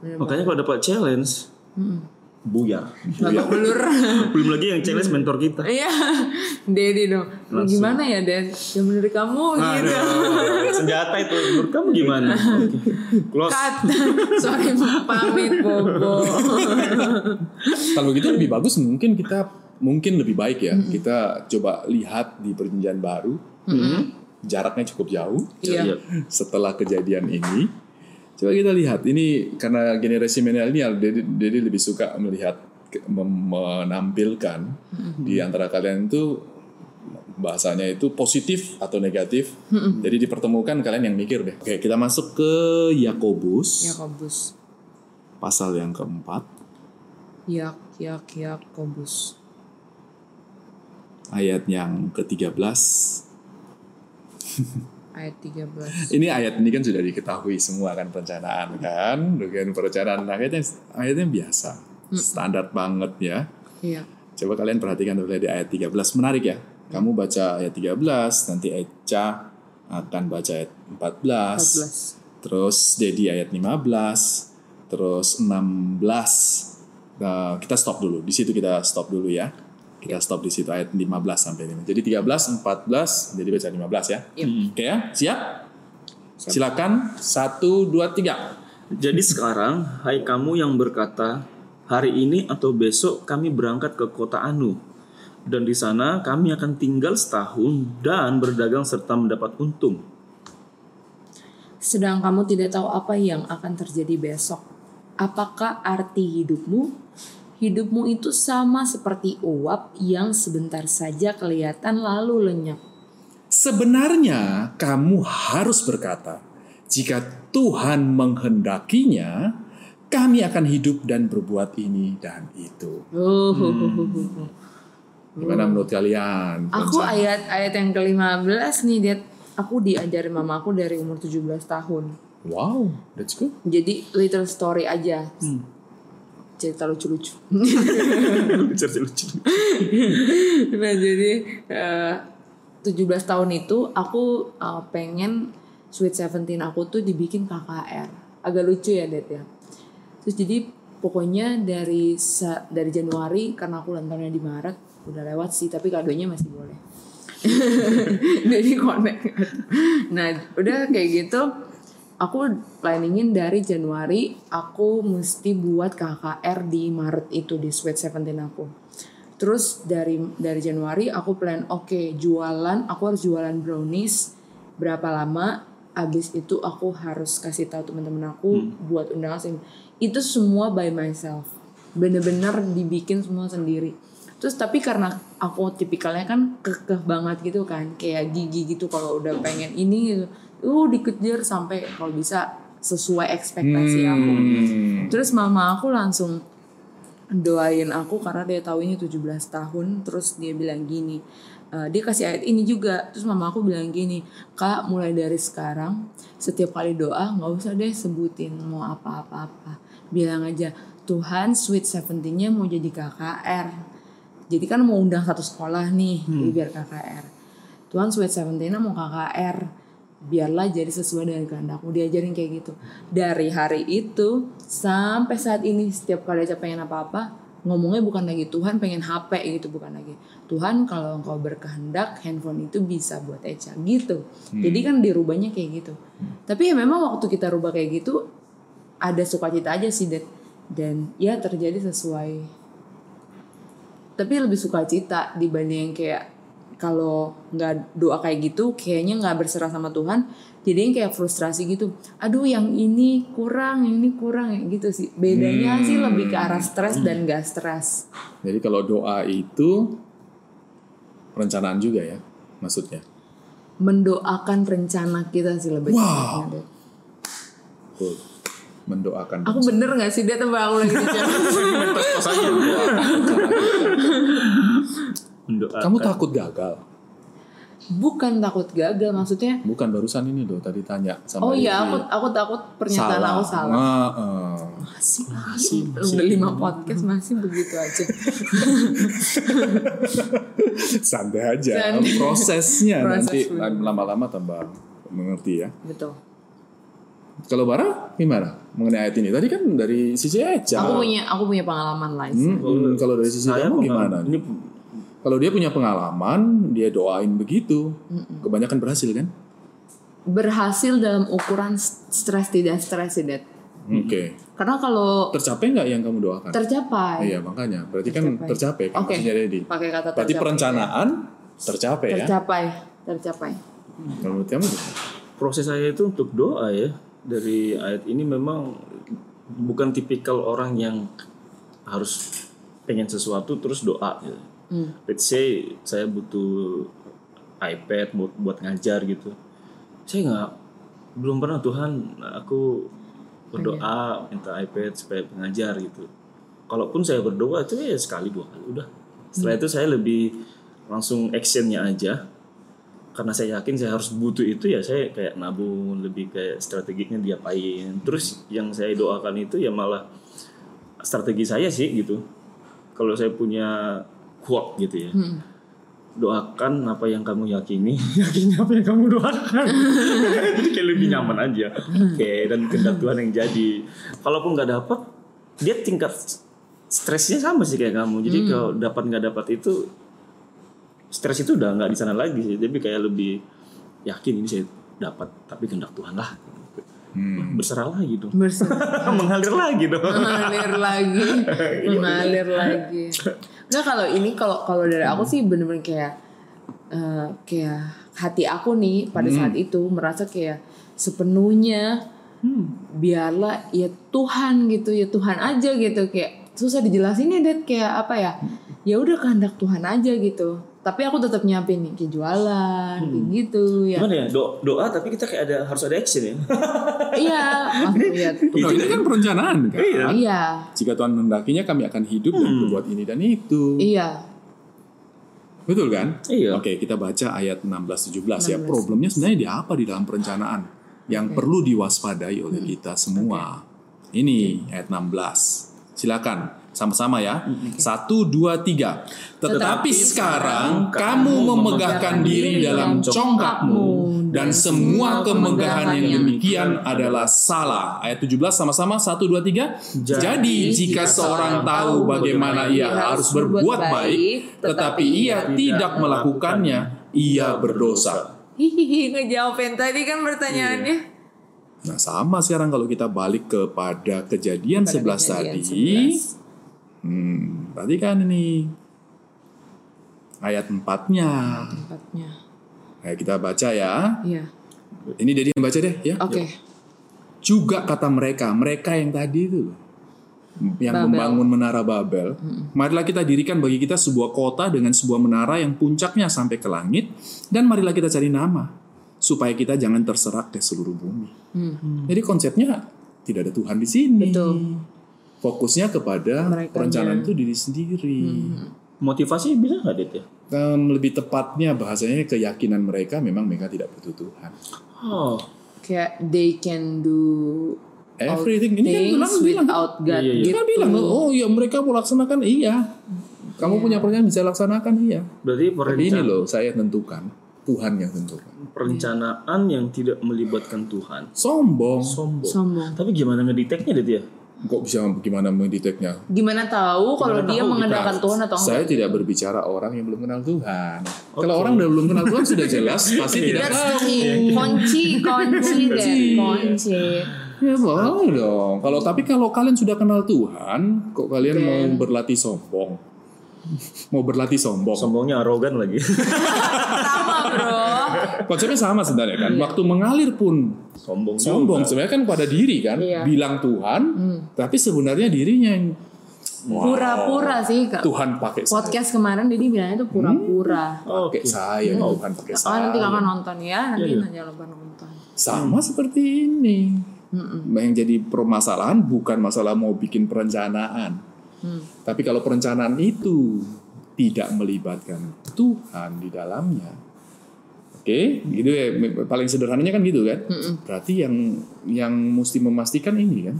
Benar Makanya kalau dapat challenge Mm-mm. Buyar. babak belur. Belum lagi yang challenge mentor kita. iya. Dedi dong. Gimana ya Den yang menurut kamu gitu. Aduh, senjata itu. Menurut kamu gimana? Oke. Close. cut. Sorry pamit bobo. Kalau gitu lebih bagus mungkin kita mungkin lebih baik ya. Kita coba lihat di perjanjian baru. Jaraknya cukup jauh. Iya. Iya. setelah kejadian ini coba kita lihat ini karena generasi milenial Dedi, Dedi lebih suka melihat menampilkan di antara kalian itu bahasanya itu positif atau negatif. Jadi dipertemukan kalian yang mikir deh. Oke kita masuk ke Yakobus. Yakobus. Pasal yang keempat. Yak yak Yakobus. Ayat yang ke-13 ayat 13 Ini ayat ini kan sudah diketahui semua kan perencanaan kan, dengan perencanaan ayatnya ayatnya biasa, standar banget ya. iya Coba kalian perhatikan di ayat 13 menarik ya. Kamu baca ayat 13, nanti Eca akan baca ayat 14, 14 terus Dedi ayat 15, terus 16. Nah, kita stop dulu. Di situ kita stop dulu ya. Kita stop di situ ayat 15 sampai 5. Jadi 13, 14, jadi baca 15 ya. Iya. Oke ya, siap? Silakan. Satu, dua, tiga. Jadi sekarang, hai kamu yang berkata, hari ini atau besok kami berangkat ke kota Anu. Dan di sana kami akan tinggal setahun dan berdagang serta mendapat untung. sedang kamu tidak tahu apa yang akan terjadi besok apakah arti hidupmu hidupmu itu sama seperti uap yang sebentar saja kelihatan lalu lenyap Sebenarnya kamu harus berkata, jika Tuhan menghendakinya, kami akan hidup dan berbuat ini dan itu. Oh, Gimana menurut kalian? Aku ayat-ayat yang ke-15 nih, Dad. Aku diajarin mama aku dari umur 17 tahun. Wow, that's good. Jadi little story aja. Cerita lucu-lucu. Cerita lucu. nah, jadi eh, 17 tahun itu aku eh, pengen Sweet Seventeen aku tuh dibikin KKR. Agak lucu ya, Dad ya. Terus jadi pokoknya dari dari Januari karena aku ulang tahunnya di Maret udah lewat sih tapi kadonya masih boleh jadi connect nah udah kayak gitu aku planningin dari Januari aku mesti buat KKR di Maret itu di Sweet Seventeen aku. Terus dari dari Januari aku plan oke jualan aku harus jualan brownies berapa lama abis itu aku harus kasih tahu teman-teman aku buat undangan itu semua by myself. Bener-bener dibikin semua sendiri. Terus tapi karena aku tipikalnya kan kekeh banget gitu kan kayak gigi gitu kalau udah pengen ini gitu uh dikejar sampai kalau bisa sesuai ekspektasi aku. Hmm. terus mama aku langsung doain aku karena dia tahu ini 17 tahun terus dia bilang gini eh, dia kasih ayat ini juga. Terus mama aku bilang gini kak mulai dari sekarang setiap kali doa nggak usah deh sebutin mau apa-apa-apa bilang aja Tuhan sweet seventeennya mau jadi KKR jadi kan mau undang satu sekolah nih jadi biar KKR Tuhan sweet seventeennya mau KKR biarlah jadi sesuai dengan kehendakmu diajarin kayak gitu. Dari hari itu sampai saat ini setiap kali Eca pengen apa-apa ngomongnya bukan lagi Tuhan pengen HP gitu bukan lagi. Tuhan kalau engkau berkehendak handphone itu bisa buat Eca gitu. Jadi kan dirubahnya kayak gitu. Tapi ya memang waktu kita rubah kayak gitu ada sukacita aja sih Dad. dan ya terjadi sesuai. Tapi lebih sukacita dibanding yang kayak kalau nggak doa kayak gitu kayaknya nggak berserah sama Tuhan. Jadi kayak frustrasi gitu. Aduh yang ini kurang yang ini kurang gitu sih. Bedanya sih lebih ke arah stres dan gak stres. Jadi kalau doa itu perencanaan juga ya, maksudnya. mendoakan rencana kita sih lebih Wow. Betul. Mendoakan aku bener gak sih dia tebak aku lagi di jalan Tos aja. rencana kita. Mendoakan. Kamu takut gagal? bukan takut gagal maksudnya Bukan barusan ini loh tadi tanya sama oh iya aku aku takut pernyataan aku salah Ah, ah. masih masih udah lima podcast masih begitu aja Santai aja. Santai. Prosesnya Proses nanti lama-lama tambah mengerti ya. betul Kalau Bara gimana mengenai ayat ini? Tadi kan dari sisi Eca. Aku punya aku punya pengalaman lain. Hmm, hmm, kalau dari sisi Saya kamu gimana? Ini Kalau dia punya pengalaman, dia doain begitu. Kebanyakan berhasil kan? Berhasil dalam ukuran stres tidak stres sih, Dad. Oke. Karena kalau Tercapai nggak yang kamu doakan? tercapai, Iya makanya. Berarti kan Tercapai. tercapai kan Oke. maksudnya Dedi. pakai kata Berarti tercapai. perencanaan tercapai ya. tercapai, tercapai. Kalau menurut kamu proses saya itu untuk doa ya dari ayat ini memang bukan tipikal orang yang harus pengen sesuatu terus doa gitu. Hmm. Let's say saya butuh iPad buat buat ngajar gitu. Saya nggak belum pernah Tuhan aku berdoa minta iPad supaya pengajar gitu. Kalaupun saya berdoa itu ya sekali dua kali udah. Setelah itu saya lebih langsung actionnya aja karena saya yakin saya harus butuh itu ya saya kayak nabung lebih kayak strateginya diapain terus yang saya doakan itu ya malah strategi saya sih gitu kalau saya punya quote gitu ya. Doakan apa yang kamu yakini yakini apa yang kamu doakan. Jadi kayak lebih nyaman aja. Oke dan kehendak Tuhan yang jadi. Kalaupun nggak dapat dia tingkat stresnya sama sih kayak kamu. Jadi kalau dapat nggak dapat itu stres itu udah nggak di sana lagi sih. Tapi kayak lebih yakin ini saya dapat tapi kehendak Tuhan lah. Berserah lagi dong. Berserah. mengalir lagi dong. Mengalir lagi. Mengalir lagi nggak kalau ini kalau kalau dari aku sih bener-bener kayak eh, kayak hati aku nih pada saat itu merasa kayak sepenuhnya biarlah ya Tuhan gitu ya Tuhan aja gitu. Kayak susah dijelasin ya Dad. Kayak apa ya ya udah kehendak Tuhan aja gitu. Tapi aku tetap nyiapin nih kayak jualan kayak gitu ya. Gimana ya? Do- doa tapi kita kayak ada harus ada action ya? Iya. Maksudnya ya Nah, ini kan perencanaan kan. iya. Jika Tuhan mendakinya kami akan hidup dan berbuat ini dan itu. iya. Betul kan? Iya. Oke, kita baca ayat 16 17 ya. Problemnya sebenarnya di apa di dalam perencanaan yang perlu diwaspadai oleh kita semua. Ini ayat 16. Silakan sama-sama ya. Satu, dua, tiga. Tetapi sekarang kamu memegahkan diri dalam congkakmu dan semua kemegahan yang demikian adalah salah. Ayat 17 sama-sama. Satu, dua, tiga. Jadi jika seorang tahu bagaimana ia harus berbuat baik, tetapi ia tidak melakukannya, ia berdosa. Hihihi ngejawabin tadi kan pertanyaannya. Nah sama sekarang kalau kita balik kepada kejadian Pada 11 kejadian tadi. Hmm, kan ini ayat 4-nya. Tempatnya. Ayo kita baca ya. Iya. Ini dari yang baca deh ya. Oke. Juga kata mereka, mereka yang tadi itu yang Babel. membangun menara Babel. Marilah kita dirikan bagi kita sebuah kota dengan sebuah menara yang puncaknya sampai ke langit dan marilah kita cari nama supaya kita jangan terserak ke seluruh bumi. Hmm. Jadi konsepnya tidak ada Tuhan di sini. Betul. Fokusnya kepada Merekanya. perencanaan itu diri sendiri. motivasi bisa nggak Dit ya Em, lebih tepatnya bahasanya keyakinan mereka memang mereka tidak butuh Tuhan. oh Kayak they can do Everything ini kan bilang bilang without God Iya, iya, iya. gitu. Dia bilang, oh iya mereka mau laksanakan iya. Kamu punya perencanaan bisa laksanakan iya. berarti Tapi ini perencanaan loh saya tentukan, Tuhan yang tentukan. perencanaan yang tidak melibatkan Tuhan Sombong. sombong Sombong. tapi gimana ngedeteknya Dit ya Kok bisa gimana mendeteknya? Gimana tahu kalau Gimana dia tahu mengandalkan kita- Tuhan atau enggak? Saya tidak berbicara orang yang belum kenal Tuhan. Kalau orang yang belum kenal Tuhan sudah jelas pasti tidak That's tahu. key. Kunci, kunci deh, kunci. Ya boleh dong. Kalau tapi kalau kalian sudah kenal Tuhan, kok kalian mau berlatih sombong? Mau berlatih sombong? sombongnya arogan lagi Sama bro. Konsepnya sama sebenarnya kan. Waktu mengalir pun sombong sombong. juga. Sebenarnya kan pada diri kan, Iya. bilang Tuhan, tapi sebenarnya dirinya yang Pura-pura sih kak. Tuhan pakai saya. Podcast kemarin Didi bilangnya itu pura-pura. Pakai saya, Tuhan pakai Oh saya. nanti kakak nonton ya, nanti Iya, iya. jangan lupa nonton. Sama seperti ini. Yang jadi permasalahan bukan masalah mau bikin perencanaan. Hmm. Tapi kalau perencanaan itu tidak melibatkan Tuhan di dalamnya. Oke, gitu ya. Paling sederhananya kan gitu kan. Berarti yang yang mesti memastikan ini kan.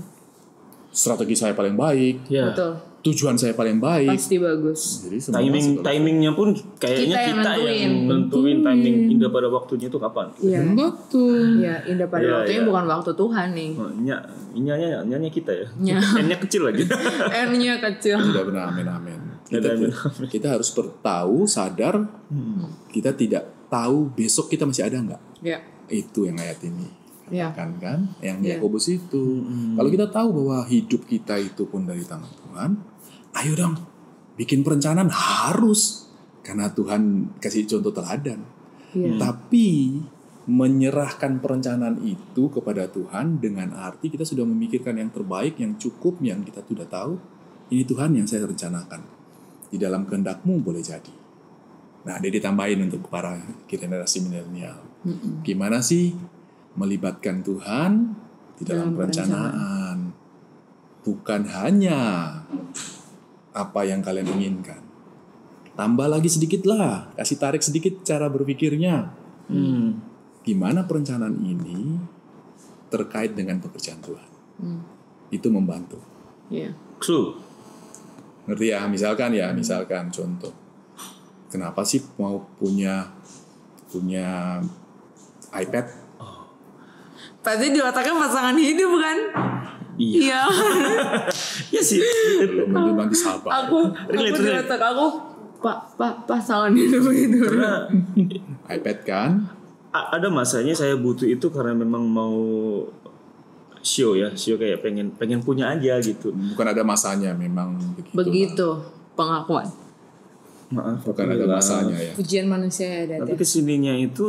Strategi saya paling baik. ya Betul. tujuan saya paling baik. Pasti bagus. Jadi semua timing timingnya pun kayaknya Kita yang kita, nentuin. yang nentuin timing indah pada waktunya itu kapan Iya. Betul. Iya, indah pada Iya, waktunya iya. bukan waktu Tuhan nih. Oh, nya inyanya inyanya kita ya Nya. n-nya kecil lagi N-nya kecil. Tidak benar, amin amin. Kita, kita harus bertahu, sadar, kita tidak tahu besok kita masih ada nggak. Ya. Itu yang ayat ini. Ya. Kan kan? Yang Iya. Yakobus itu. Kalau kita tahu bahwa hidup kita itu pun dari tangan Tuhan, ayo dong bikin perencanaan harus karena Tuhan kasih contoh teladan. Iya. Tapi menyerahkan perencanaan itu kepada Tuhan dengan arti kita sudah memikirkan yang terbaik, yang cukup, yang kita sudah tahu. Ini Tuhan yang saya rencanakan. Di dalam kehendakmu boleh jadi. Nah, dia ditambahin untuk para generasi milenial. Gimana sih melibatkan Tuhan di dalam, Dalam perencanaan? Bukan hanya apa yang kalian inginkan. Tambah lagi sedikit lah, kasih tarik sedikit cara berpikirnya. hmm. Gimana perencanaan ini terkait dengan pekerjaan Tuhan? Hmm. Itu membantu. Iya. true Ngerti ya? Misalkan ya, misalkan contoh. Kenapa sih mau punya punya iPad? Pasti di otaknya pasangan hidup kan? iya Iya. ya sih Belum nanti nanti sabar. aku Relate, aku di otak aku pak pak pasangan hidup itu. karena iPad kan? a- ada masanya saya butuh itu karena memang mau show ya show kayak pengen pengen punya aja gitu Bukan ada masanya, memang begitu. Begitu pengakuan. Maaf Bukan ada masanya ya. Pujian manusia ya tapi Dada. ke sininya itu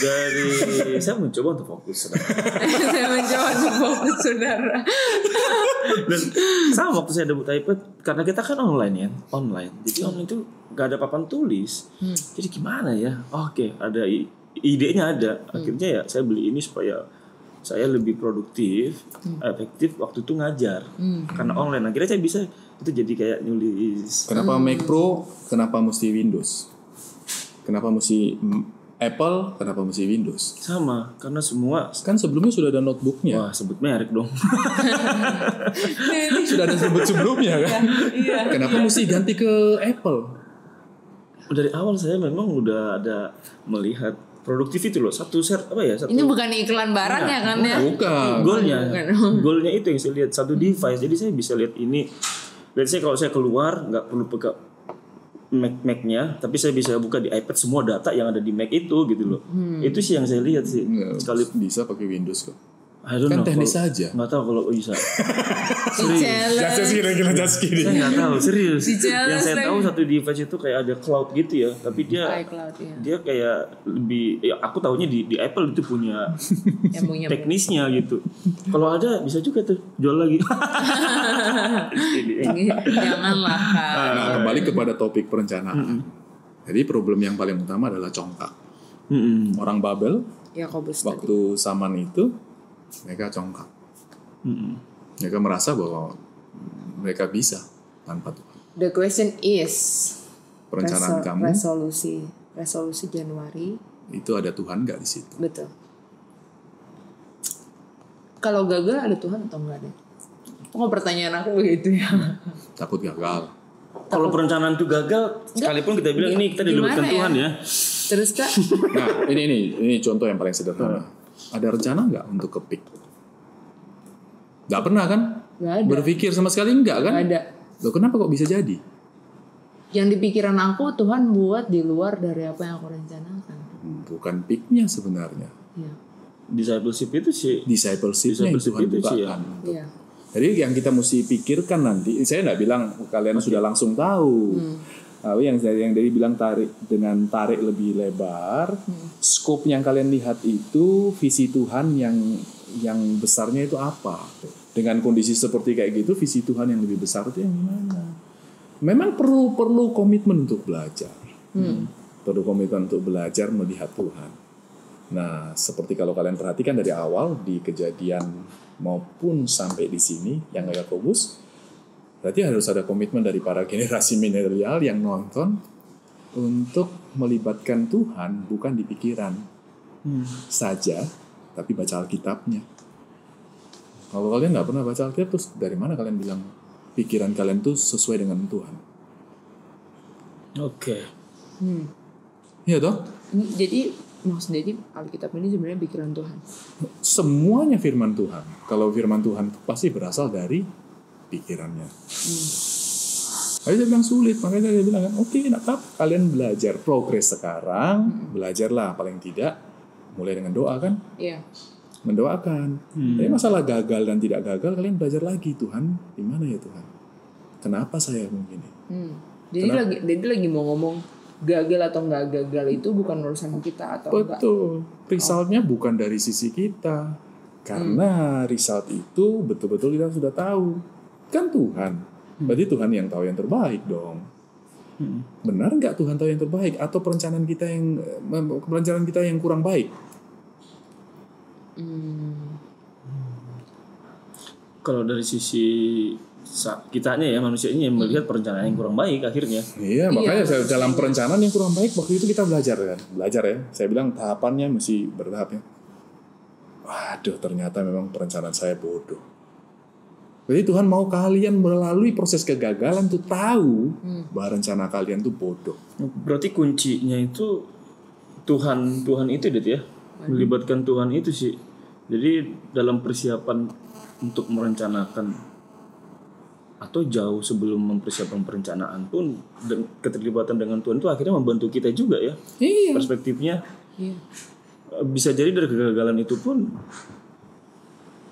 dari saya mencoba untuk fokus Saya mencoba untuk fokus saudara. dan sama waktu saya debut iPad karena kita kan online ya online. Jadi online itu gak ada papan tulis. Jadi gimana ya? Oke ada i- idenya ada. Akhirnya ya saya beli ini supaya saya lebih produktif efektif waktu itu ngajar. Karena online. Akhirnya saya bisa itu jadi kayak nulis Kenapa Mac Pro? Kenapa mesti Windows? Kenapa mesti Apple? Kenapa mesti Windows? sama karena semua Kan sebelumnya sudah ada notebooknya. wah sebut merek dong Sudah ada sebut sebelumnya kan? Iya. Kenapa mesti ganti ke Apple? dari awal saya memang udah ada melihat produktif itu loh satu set apa ya satu Ini bukan iklan barang ya kan ya? Bukan. goalnya Bukan. goalnya itu yang saya lihat satu device jadi saya bisa lihat ini saya kalau saya keluar nggak perlu pegang Mac Mac-nya tapi saya bisa buka di iPad semua data yang ada di Mac itu gitu loh. Itu sih yang saya lihat sih. Nggak, sekali bisa pakai Windows kok. I don't Kan know teknis kalau- aja. nggak tahu kalau bisa Di challenge. kira-kira just kidding. saya nggak tahu serius yang saya tahu satu device itu kayak ada cloud gitu ya tapi dia iCloud ya. dia kayak lebih ya aku tahunya di di Apple itu punya teknisnya gitu kalau ada bisa juga tuh jual lagi Janganlah Kak. Nah, kembali kepada topik perencanaan. Jadi problem yang paling utama adalah congkak. Mm-mm. Orang Babel tadi. waktu zaman itu mereka congkak. Mm-mm. Mereka merasa bahwa mereka bisa tanpa Tuhan. The question is Perencanaan resol- kamu resolusi resolusi Januari itu ada Tuhan nggak di situ? betul. Kalau gagal ada Tuhan atau enggak deh? Oh pertanyaan aku begitu ya. Takut gagal. Kalau perencanaan itu gagal, sekalipun kita bilang ini kita Gimana ya? Tuhan ya. Terus kak, Nah, ini ini ini contoh yang paling sederhana. Ada rencana nggak untuk ke PIK? Nggak pernah kan? nggak ada, Berpikir sama sekali nggak kan? nggak ada. Loh kenapa kok bisa jadi? Yang di pikiran aku Tuhan buat di luar dari apa yang aku rencanakan. Bukan PIK-nya sebenarnya. Iya, Discipleship itu sih Discipleship-nya yang Discipleship Tuhan itu sih ya. bukakan. iya. Jadi yang kita mesti pikirkan nanti, saya nggak bilang kalian sudah langsung tahu. Tapi yang saya yang dari bilang tarik dengan tarik lebih lebar, scope yang kalian lihat itu visi Tuhan yang yang besarnya itu apa? Dengan kondisi seperti kayak gitu, visi Tuhan yang lebih besar itu yang gimana? Memang perlu perlu komitmen untuk belajar, perlu komitmen untuk belajar melihat Tuhan. Nah, seperti kalau kalian perhatikan dari awal di kejadian maupun sampai di sini yang Yakobus, berarti harus ada komitmen dari para generasi milenial yang nonton untuk melibatkan Tuhan bukan di pikiran saja, tapi baca Alkitabnya. Kalau kalian nggak pernah baca Alkitab, terus dari mana kalian bilang pikiran kalian tuh sesuai dengan Tuhan. Oke. Iya toh? Ini- Jadi maksudnya jadi Alkitab ini sebenarnya pikiran Tuhan. Semuanya firman Tuhan. Kalau firman Tuhan pasti berasal dari pikirannya. Tapi saya bilang sulit, makanya saya bilang kan, oke, nak apa? Kalian belajar progres sekarang, belajarlah paling tidak mulai dengan doa kan, Iya. mendoakan. Tapi masalah gagal dan tidak gagal, kalian belajar lagi Tuhan, di mana ya Tuhan? Kenapa saya begini? Hmm. Jadi lagi jadi lagi mau ngomong gagal atau nggak gagal itu bukan urusan kita atau enggak. Betul. Resultnya bukan dari sisi kita. Karena result itu betul-betul kita sudah tahu. Kan Tuhan. Berarti Tuhan yang tahu yang terbaik dong. Benar nggak Tuhan tahu yang terbaik? Atau perencanaan kita yang eh, perencanaan kita yang kurang baik? Hmm. Kalau dari sisi kitanya ya manusianya yang melihat perencanaan yang kurang baik akhirnya. Iya, makanya saya dalam perencanaan yang kurang baik waktu itu kita belajar kan, belajar ya. Saya bilang tahapannya mesti bertahap ya. Waduh, ternyata memang perencanaan saya bodoh. Jadi Tuhan mau kalian melalui proses kegagalan tuh tahu bahwa rencana kalian tuh bodoh. Berarti kuncinya itu Tuhan Tuhan itu Dit ya. Melibatkan Tuhan itu sih. Jadi dalam persiapan untuk merencanakan atau jauh sebelum mempersiapkan perencanaan pun dan keterlibatan dengan Tuhan itu akhirnya membantu kita juga ya. Iya. Perspektifnya Iya. bisa jadi dari kegagalan itu pun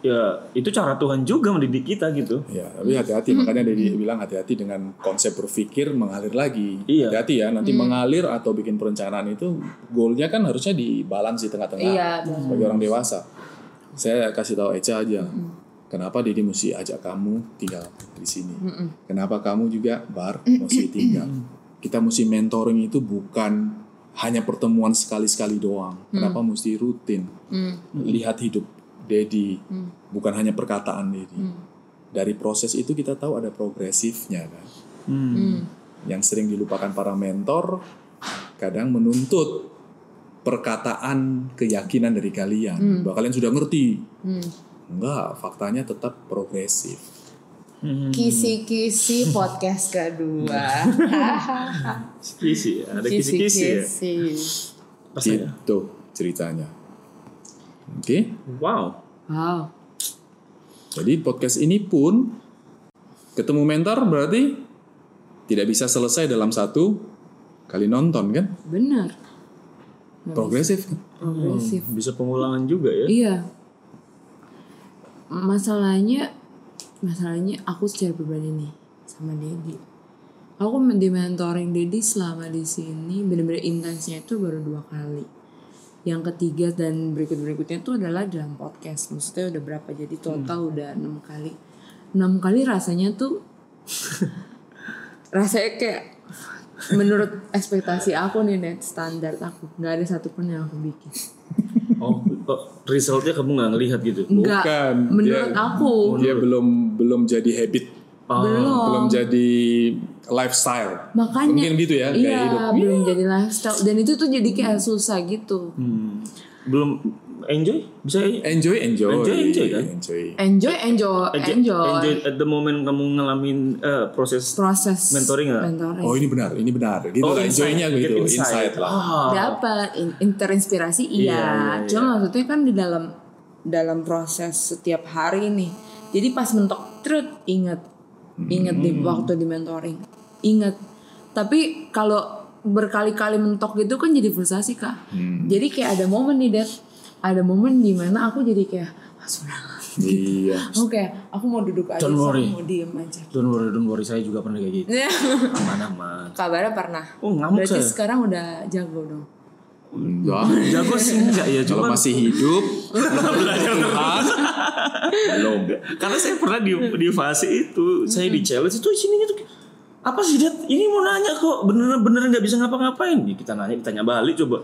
ya itu cara Tuhan juga mendidik kita gitu. Ya, tapi hati-hati makanya dia bilang hati-hati dengan konsep berpikir mengalir lagi. Iya. Hati-hati ya, nanti mengalir atau bikin perencanaan itu goalnya kan harusnya di balance di tengah-tengah. Iya, sebagai orang dewasa. Saya kasih tahu Eca aja. Kenapa Didi mesti ajak kamu tinggal di sini? Kenapa kamu juga bar mesti tinggal? Kita mesti mentoring itu bukan hanya pertemuan sekali-sekali doang. Kenapa mesti rutin? Lihat hidup Dedi, bukan hanya perkataan Dedi. Dari proses itu kita tahu ada progresifnya kan. Hmm. Yang sering dilupakan para mentor kadang menuntut perkataan keyakinan dari kalian bahwa kalian sudah ngerti. Enggak, faktanya tetap progresif. Hmm. Kisi-kisi podcast kedua. Kisi, ya. ada kisi-kisi ya. Ya. Itu ceritanya. Oke. Wow. Wow. Jadi podcast ini pun ketemu mentor berarti tidak bisa selesai dalam satu kali nonton kan? Benar. Progresif. kan? Progresif. Hmm, bisa pengulangan juga ya. Iya. Masalahnya masalahnya aku secara pribadi nih sama Dedi. Aku di mentoring Dedi selama di sini bener-bener intensnya itu baru dua kali. Yang ketiga dan berikut-berikutnya itu adalah dalam podcast. Maksudnya udah berapa? Jadi total udah enam kali. Enam kali rasanya tuh rasanya kayak menurut ekspektasi aku nih net standar aku nggak ada satupun yang aku bikin. Oh, resultnya kamu nggak ngelihat gitu? Enggak. Bukan. Menurut Dia- aku Dia belum belum jadi habit, Oh, belum. belum jadi lifestyle. Makanya Mungkin gitu ya, gaya iya, hidup. belum jadi lifestyle dan itu tuh jadi kayak susah gitu. Hmm. Belum enjoy? Bisa ya? Enjoy, enjoy, Enjoy, enjoy kan? Enjoy. Enjoy, enjoy, Enjoy, enjoy, enjoy at the moment kamu ngalamin eh, proses proses Mentoring mentoring. Oh ini benar, ini benar. Gitu Oh, lah, enjoy-nya gitu, insight. insight lah. Ah. Dapat in- interinspirasi iya. Iya, iya, iya. Cuma maksudnya kan di dalam dalam proses setiap hari nih. Jadi pas mentok trut ingat ingat di Hmm. waktu di mentoring. Ingat. Tapi kalau berkali-kali mentok gitu kan jadi frustasi kak. Hmm. Jadi kayak ada momen nih Dad. Ada momen di mana aku jadi kayak "Ah, sudah Iya. Aku kayak aku mau duduk aja, Don't worry. mau diem aja. Don't worry, don't worry. Saya juga pernah kayak gitu. Aman-aman. Kabarnya pernah. Oh, ngamuk Berarti saya. sekarang udah jago dong. Enggak. Jago sih enggak ya, Kalau cuma masih hidup, belajar Tuhan, belum. karena saya pernah di di fase itu, saya di challenge itu sininya tuh apa sih Dad? Ini mau nanya kok bener-bener nggak bisa ngapa-ngapain? Ya, kita nanya, ditanya balik coba.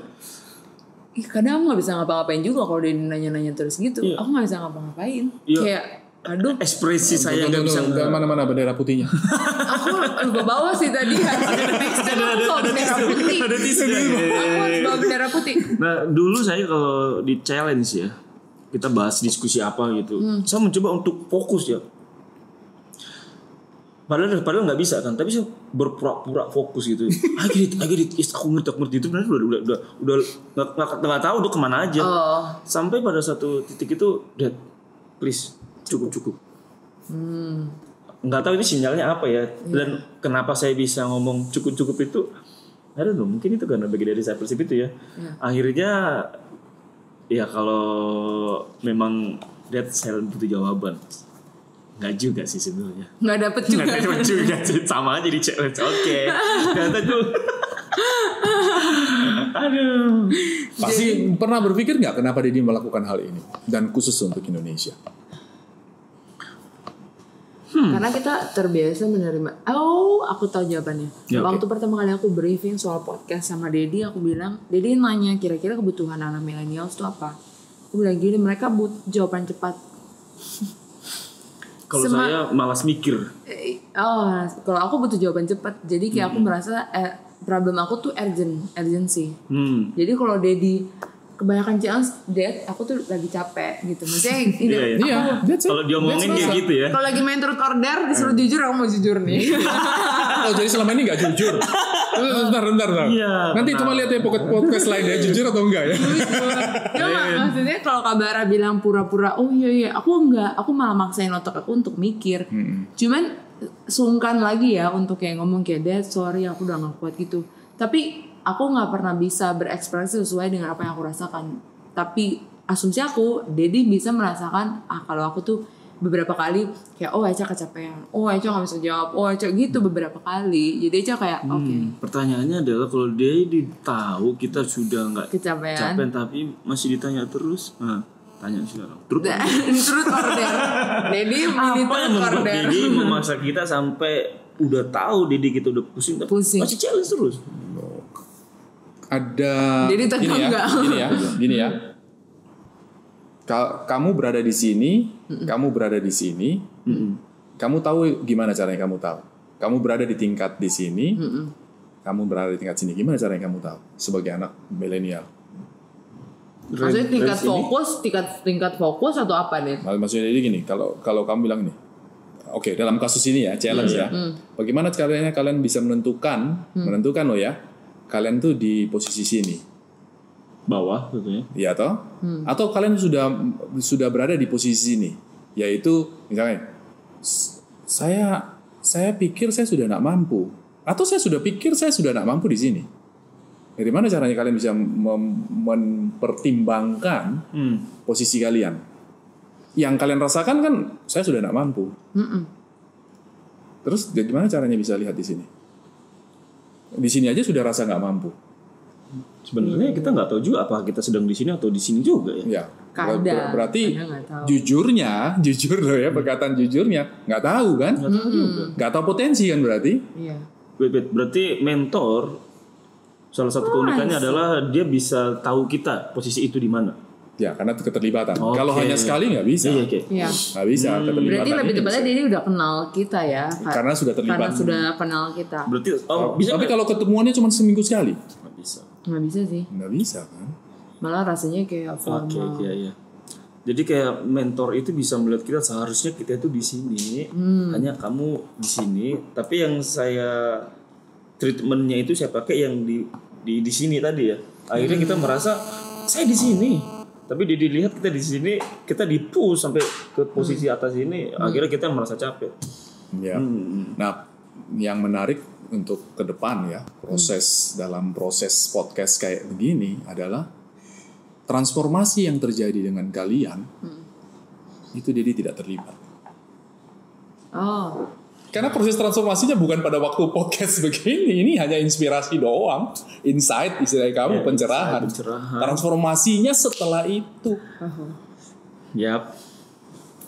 Ih, kadang aku gak bisa ngapa-ngapain juga kalau dia nanya-nanya terus gitu. Iya. Aku gak bisa ngapa-ngapain. Iya. Kayak, aduh, Ekspresi saya nggak bisa tunggu, mana-mana bendera putihnya. aku lupa bawa sih tadi. Time aku bawa bendera putih. Ada tisu. Aku bawa bendera putih. Nah dulu saya kalau di challenge ya kita bahas diskusi apa gitu, saya mencoba untuk fokus ya. Padahal padahal nggak bisa kan, tapi saya berpura-pura fokus gitu. I get it, I get it. Yes, aku ngerti, aku ngerti itu benar udah udah udah udah nggak nggak nggak tahu udah ke mana aja. Oh. Sampai pada satu titik itu, Dad, please cukup cukup. Hmm. Nggak tahu itu sinyalnya apa ya. Dan kenapa saya bisa ngomong cukup cukup itu? Don't know, mungkin itu karena bagian dari saya persib itu ya. Akhirnya ya kalau memang Dad saya butuh jawaban. Nggak juga sih sebenarnya. Nggak dapet juga. Nggak dapat juga sih sama aja di challenge. Oke. Ternyata tuh. Aduh. Pasti pernah berpikir nggak kenapa Dedi melakukan hal ini dan khusus untuk Indonesia? Karena kita terbiasa menerima. Oh, aku tahu jawabannya. Ya. Waktu pertama kali aku briefing soal podcast sama Dedi, aku bilang, Dedi nanya kira-kira kebutuhan anak milenials itu apa? Aku bilang gini, mereka butuh jawaban cepat. Kalau Sema- saya malas mikir. Eh, Oh, kalau aku butuh jawaban cepat. Jadi kayak aku merasa eh, problem aku tuh urgent, urgency. Hmm. Jadi kalau Dedi kebanyakan chance, Dad, aku tuh lagi capek gitu. Maksudnya ini, Iya, iya. Iya, that's it. Kalau diomongin That's kayak gitu ya. kalau lagi main turut order disuruh jujur, aku mau jujur nih. Oh jadi selama ini nggak jujur? bentar, bentar, bentar. Iya, Nanti benar. coba lihat ya podcast podcast lainnya jujur atau enggak ya? Ya mak- maksudnya kalau Kabara bilang pura-pura, oh iya iya, aku enggak, aku malah maksain otak aku untuk mikir. Cuman sungkan lagi ya untuk kayak ngomong kayak Dad, sorry aku udah gak kuat gitu. Tapi aku nggak pernah bisa berekspresi sesuai dengan apa yang aku rasakan. Tapi asumsi aku, Dedi bisa merasakan, ah kalau aku tuh beberapa kali kayak oh Eca kecapean, oh Eca nggak bisa jawab, oh Eca gitu beberapa kali. Jadi Eca kayak oke Hmm, Pertanyaannya adalah kalau dia tahu kita sudah nggak kecapean. capek tapi masih ditanya terus, nah, tanya sekarang. Terus order. Dedi milih apa yang turut membuat order. Didi memaksa kita sampai udah tahu Didi kita udah pusing, tapi Pusing. masih challenge terus. Ada Jadi gini ya, enggak. gini ya, gini ya. Ka- kamu berada di sini, kamu berada di sini, kamu tahu gimana caranya kamu tahu. Kamu berada di tingkat di sini, kamu berada di tingkat sini. Gimana caranya kamu tahu sebagai anak milenial? Maksudnya tingkat ini. fokus, tingkat tingkat fokus atau apa nih? Mak- Maksudnya jadi gini, kalau kalau kamu bilang nih, oke dalam kasus ini ya challenge ya, bagaimana caranya kalian bisa menentukan, menentukan loh ya, kalian tuh di posisi sini, bawah tentunya. ya toh? Atau kalian sudah sudah berada di posisi sini, yaitu misalnya saya saya pikir saya sudah tidak mampu, atau saya sudah pikir saya sudah tidak mampu di sini. Dari mana caranya kalian bisa mem- mempertimbangkan Hmm. posisi kalian. Yang kalian rasakan kan saya sudah tidak mampu. Mm-mm. Terus dari mana caranya bisa lihat di sini? Di sini aja sudah rasa nggak mampu. Sebenarnya kita nggak tahu juga apa kita sedang di sini atau di sini juga ya. Ya. Kadang, Ber- berarti kadang jujurnya, jujur loh ya perkataan jujurnya nggak tahu kan? Nggak tahu juga. Nggak tahu potensi kan berarti? Iya. Wait, wait, berarti mentor salah satu keunikannya adalah dia bisa tahu kita posisi itu di mana. Ya karena keterlibatan. Oke. Kalau hanya sekali nggak bisa. Iya, oke. Iya. Nggak bisa keterlibatan. Berarti lebih tepatnya dia udah kenal kita ya. Karena sudah terlibat. Karena sudah kenal kita. Berarti bisa. oh, bisa Tapi nggak? kalau ketemuannya cuma seminggu sekali, Nggak bisa. Nggak bisa sih. nggak bisa kan? Malah rasanya kayak Oke, formal. iya iya. Jadi kayak mentor itu bisa melihat kita seharusnya kita itu di sini, hanya kamu di sini. Tapi yang saya treatmentnya itu saya pakai yang di di di sini tadi ya. Akhirnya kita merasa saya di sini. Tapi di- dilihat kita di sini, kita di push sampai ke posisi atas ini. Akhirnya kita merasa capek. Ya. Hmm. Nah, yang menarik untuk ke depan ya, proses dalam proses podcast kayak begini adalah transformasi yang terjadi dengan kalian itu jadi tidak terlibat. Oh. Karena proses transformasinya bukan pada waktu podcast begini, ini hanya inspirasi doang, insight istilah kamu, Ya, pencerahan. insight, pencerahan. Transformasinya setelah itu, Yap.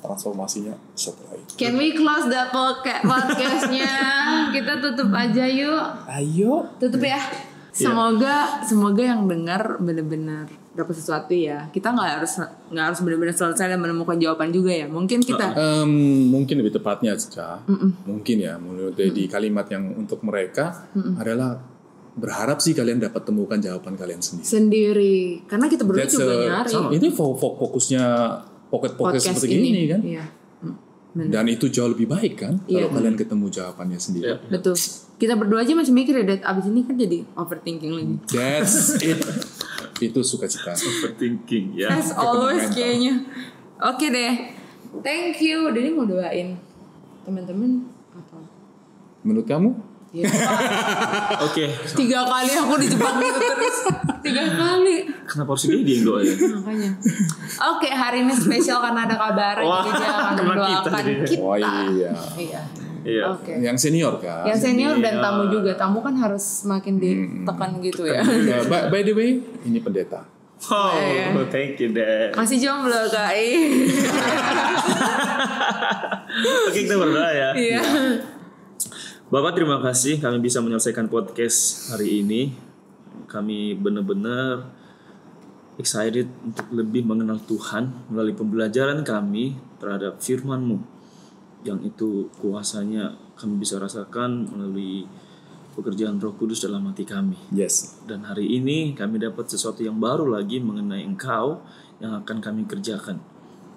transformasinya setelah itu. Can we close the podca- podcastnya? Kita tutup aja yuk. Ayo, Tutup ya. Semoga semoga yang dengar benar-benar dapat sesuatu ya. Kita nggak harus nggak harus benar-benar selesai dan menemukan jawaban juga ya. Mungkin kita Em, mungkin lebih tepatnya Ca. mungkin ya menurut di kalimat yang untuk mereka adalah berharap sih kalian dapat temukan jawaban kalian sendiri. sendiri karena kita berdua juga a- nyari sama. Ini fo- fo- fokusnya pocket podcast podcast seperti ini, ini kan. Iya. Dan itu jauh lebih baik kan Iya. kalau kalian ketemu jawabannya sendiri. Ya. Betul. Kita berdua aja masih mikir ya. Abis ini kan jadi overthinking lagi. That's it. itu sukacita. Overthinking ya. As always kayaknya. Oke deh. Thank you. Jadi mau doain teman-teman apa? Menurut kamu? Ya, Oke. tiga kali aku dijebak gitu terus. Tiga kali. Kenapa harus dia yang doa ya? Makanya. Oke, hari ini spesial karena ada kabar Wah, jadi dia akan kita mendoakan jadinya. kita. Oh iya. Iya. Iya. Oke. Yang senior kan? Yang senior dan tamu juga. Tamu kan harus makin ditekan gitu ya. Ya, by, by the way, ini pendeta. Oh, Iya. thank you, Dad. Masih jomblo kak. Ih. Oke, kita berdoa ya. Iya. Bapak terima kasih kami bisa menyelesaikan podcast hari ini. Kami benar-benar excited untuk lebih mengenal Tuhan melalui pembelajaran kami terhadap firman-Mu yang itu kuasanya kami bisa rasakan melalui pekerjaan Roh Kudus dalam hati kami. Yes. Dan hari ini kami dapat sesuatu yang baru lagi mengenai Engkau yang akan kami kerjakan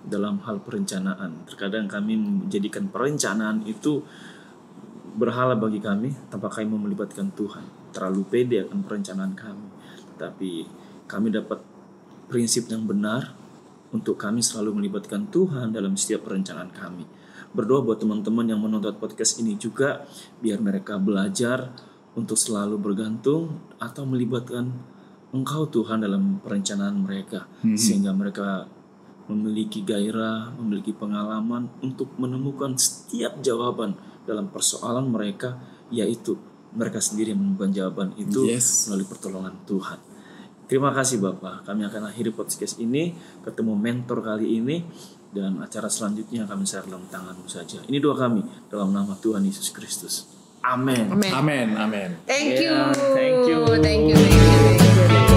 dalam hal perencanaan. Terkadang kami menjadikan perencanaan itu berhala bagi kami tanpa kami melibatkan Tuhan. Terlalu pede akan perencanaan kami. Tapi kami dapat prinsip yang benar untuk kami selalu melibatkan Tuhan dalam setiap perencanaan kami. Berdoa buat teman-teman yang menonton podcast ini juga biar mereka belajar untuk selalu bergantung atau melibatkan Engkau Tuhan dalam perencanaan mereka sehingga mereka memiliki gairah, memiliki pengalaman untuk menemukan setiap jawaban dalam persoalan mereka yaitu mereka sendiri yang menemukan jawaban itu Yes. melalui pertolongan Tuhan. Terima kasih Bapak. Kami akan akhiri podcast ini, ketemu mentor kali ini dan acara selanjutnya kami share dalam tanganmu saja. Ini doa kami dalam nama Tuhan Yesus Kristus. Amin. Amin. Amin, amin. Thank you. Yeah, thank you. Thank you. Thank you. Thank you. Thank you.